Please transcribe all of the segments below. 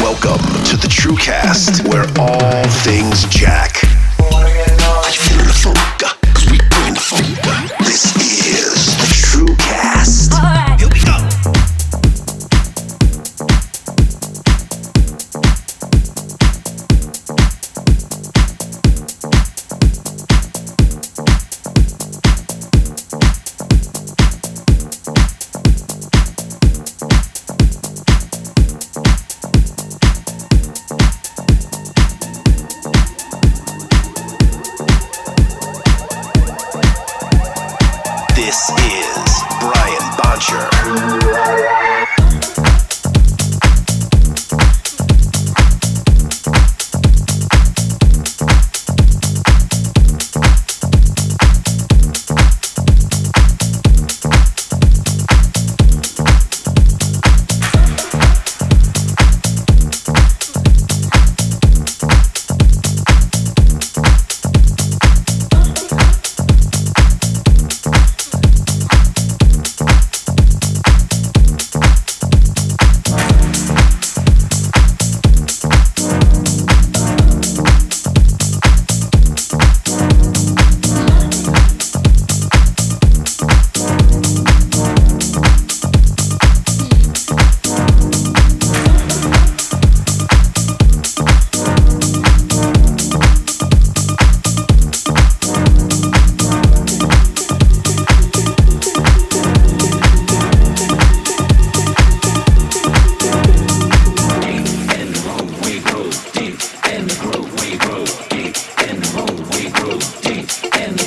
Welcome to the TrueCast, where all things Jack.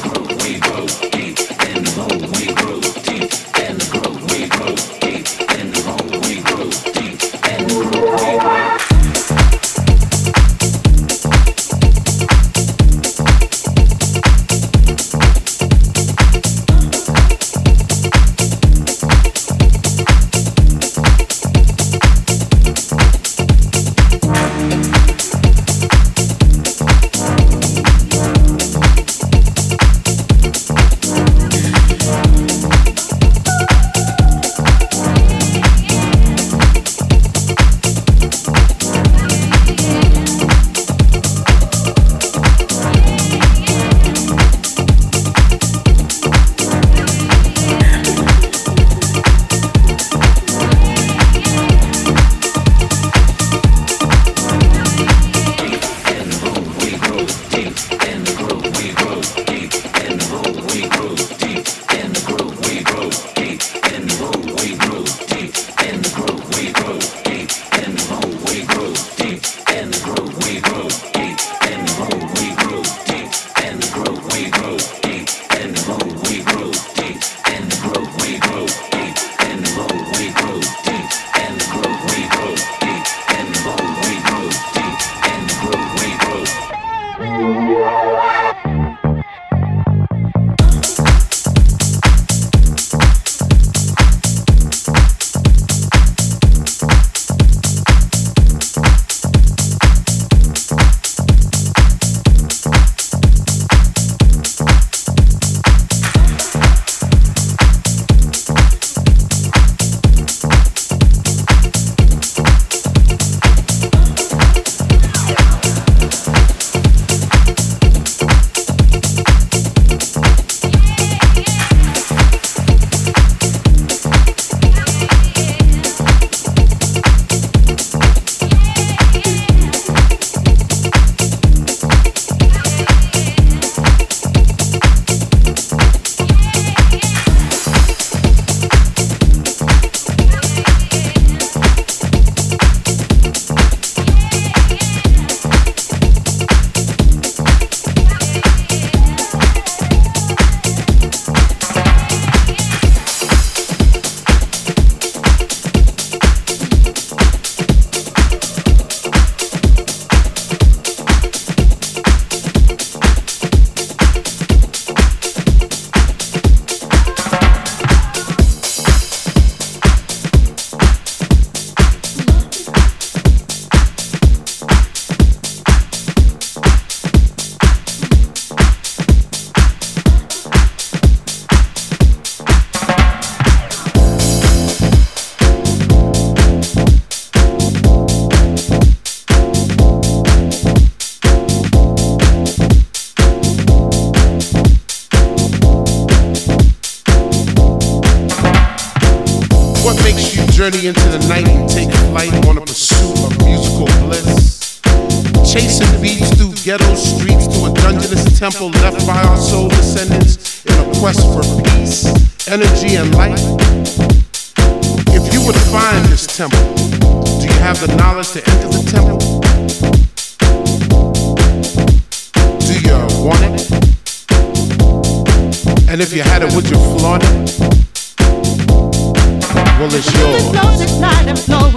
Crew.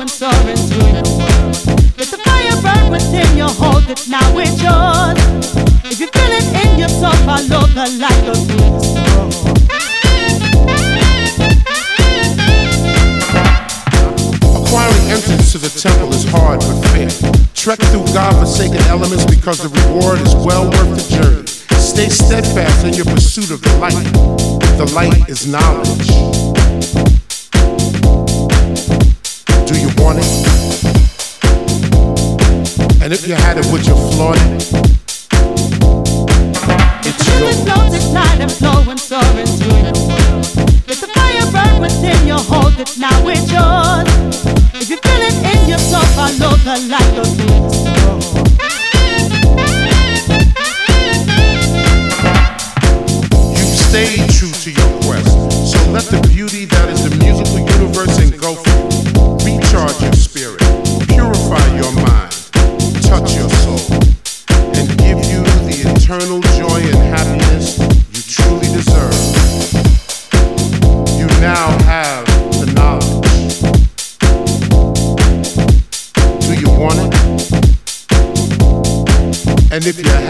And soaring through the world. Let the fire burn within you, hold it now, it's yours. If you feel it in your soul, follow the light, through the storm. Acquiring entrance to the temple is hard but fair. Trek through God-forsaken elements because the reward is well worth the journey. Stay steadfast in your pursuit of the light. The light is knowledge. Do you want it? And if you had it, would you flaunt it? It's yours. flows ignite and flowing, soaring the world. Let the fire burn within you, hold it now, it's yours. If you feel it in your soul, follow the light, of the. You've stayed true to your quest, so let the beauty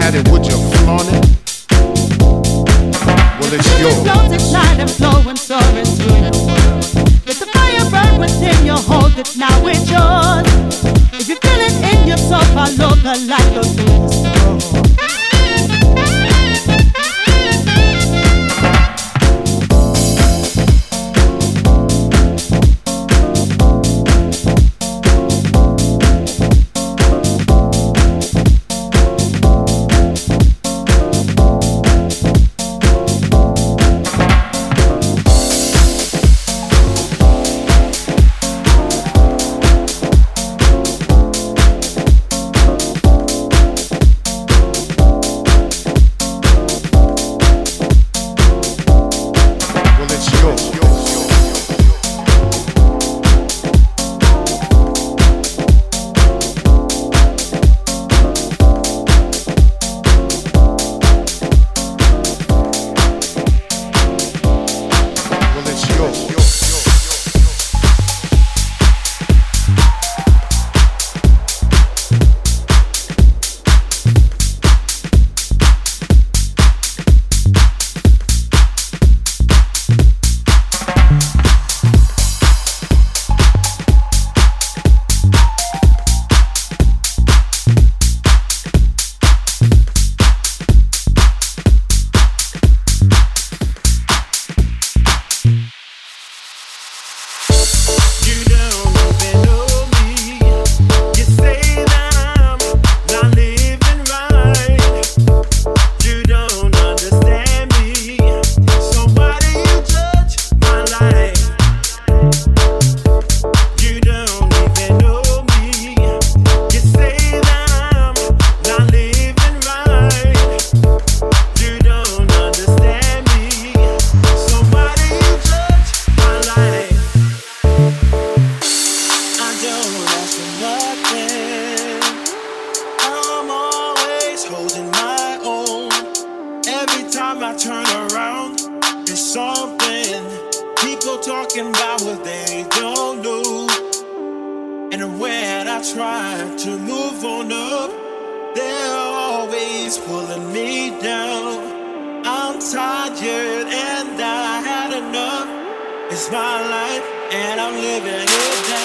had it, would you flaunt it? Well, it's yours. Flows and flowing, soaring through the world. Let the fire burn within you, hold it now, it's yours. If you feel it in your soul, follow the light, go through my life and I'm living it down.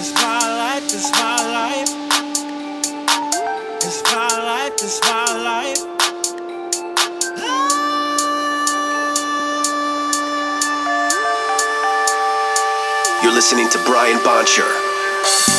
It's my life, this my life. It's my life, this my life. You're listening to Brian Boncher.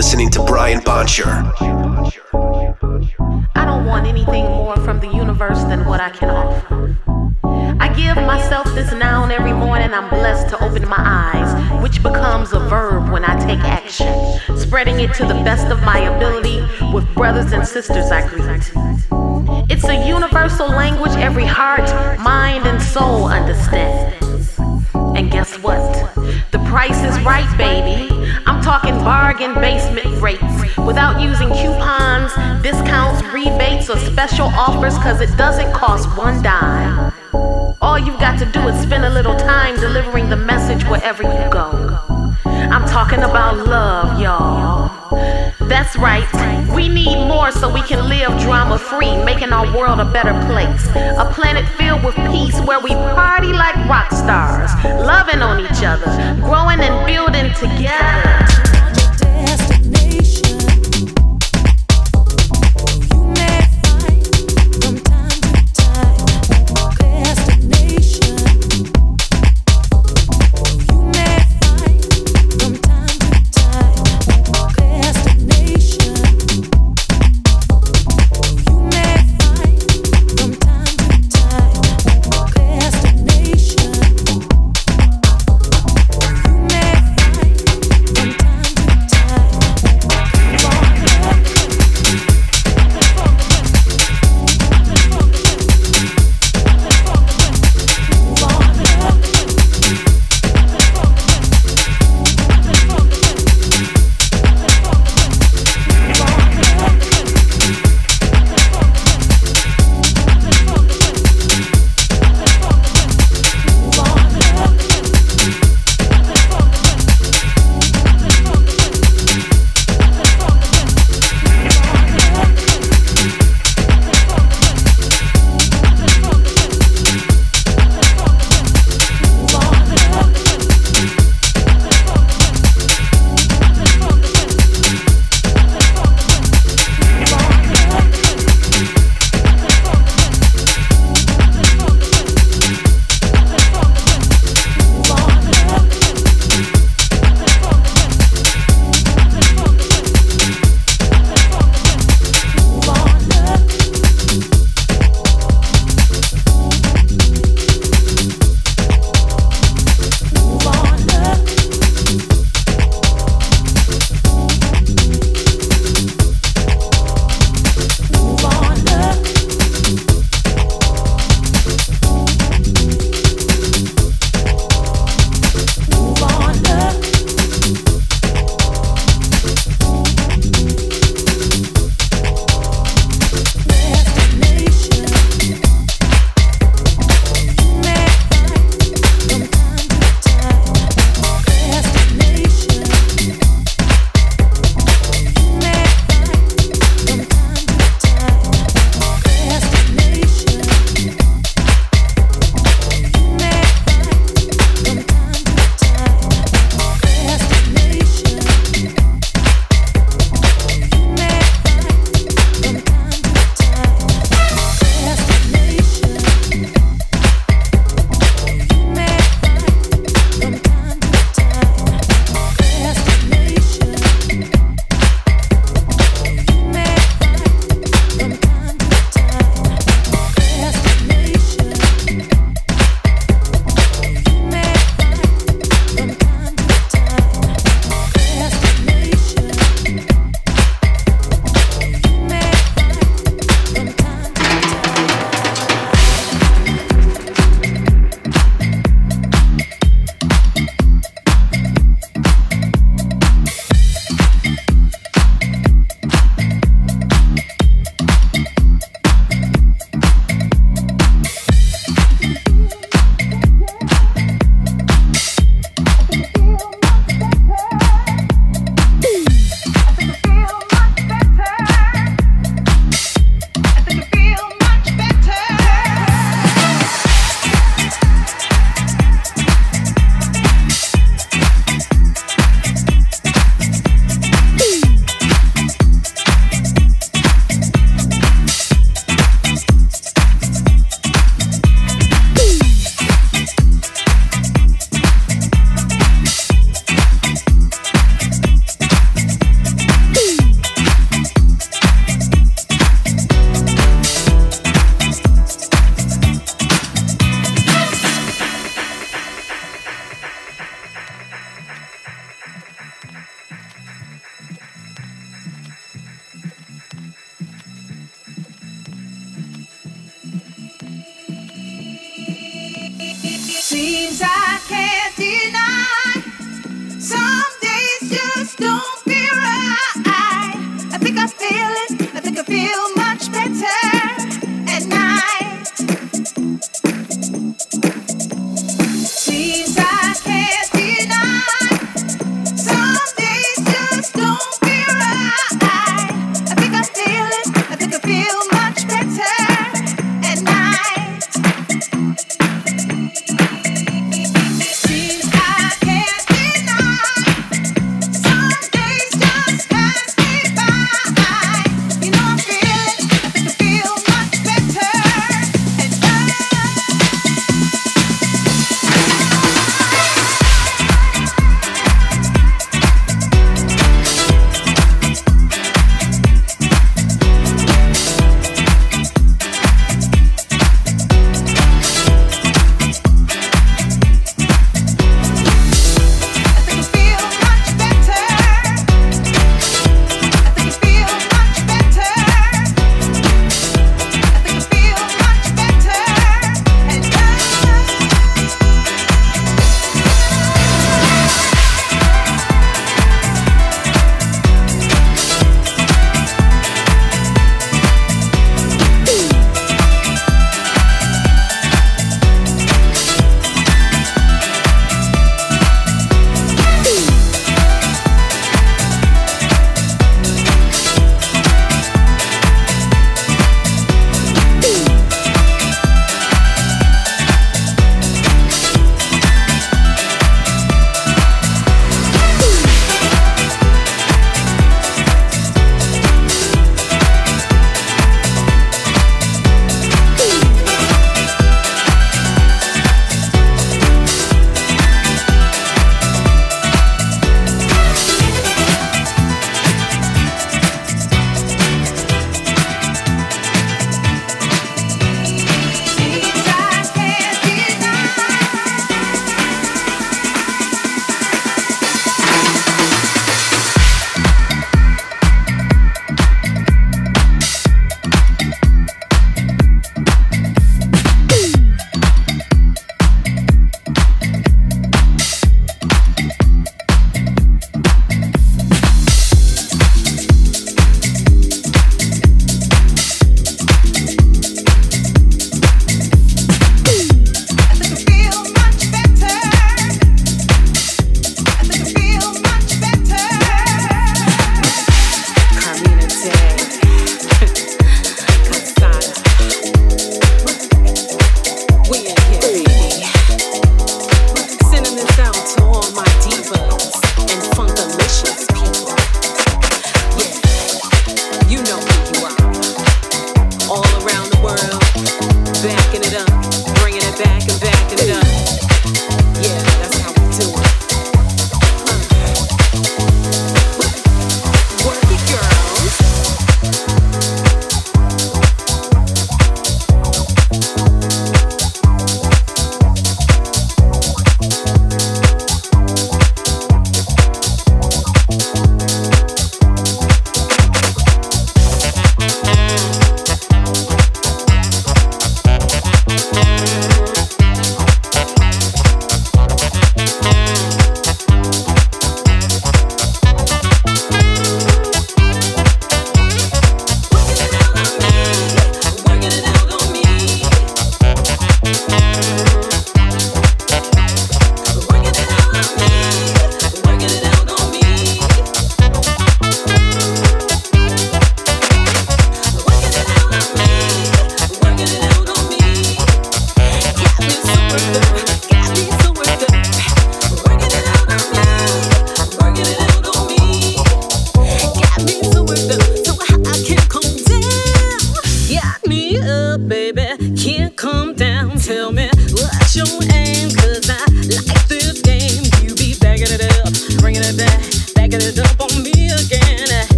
listening to Brian Boncher. I don't want anything more from the universe than what I can offer. I give myself this noun every morning. I'm blessed to open my eyes, which becomes a verb when I take action, spreading it to the best of my ability with brothers and sisters I greet. It's a universal language every heart, mind, and soul understands. And guess what? The price is right, baby. I'm talking bargain basement rates without using coupons, discounts, rebates, or special offers because it doesn't cost one dime. All you've got to do is spend a little time delivering the message wherever you go. I'm talking about love, y'all. That's right. We need more so we can live drama free, making our world a better place. A planet filled with peace where we party like rock stars, loving on each other, growing and building together.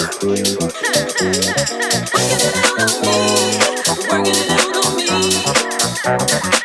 Working it out on me.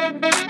Thank you.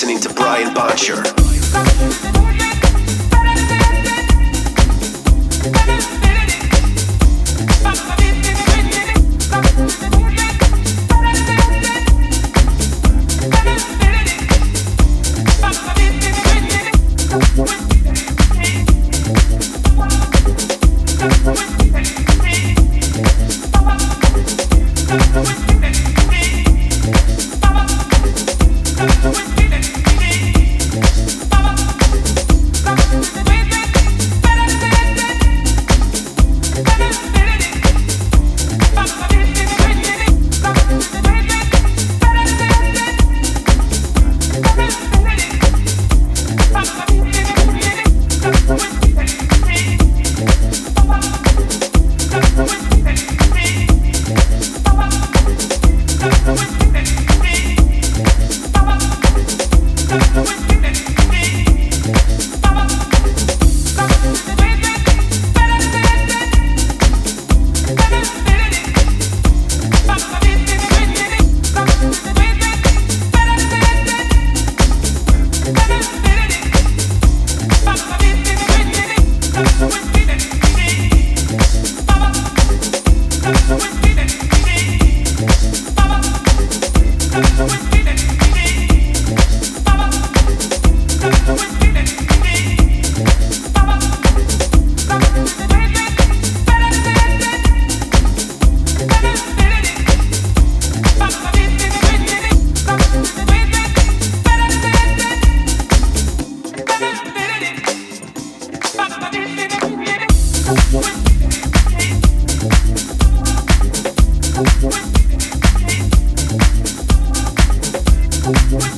listening to Brian Boncher. Thank you.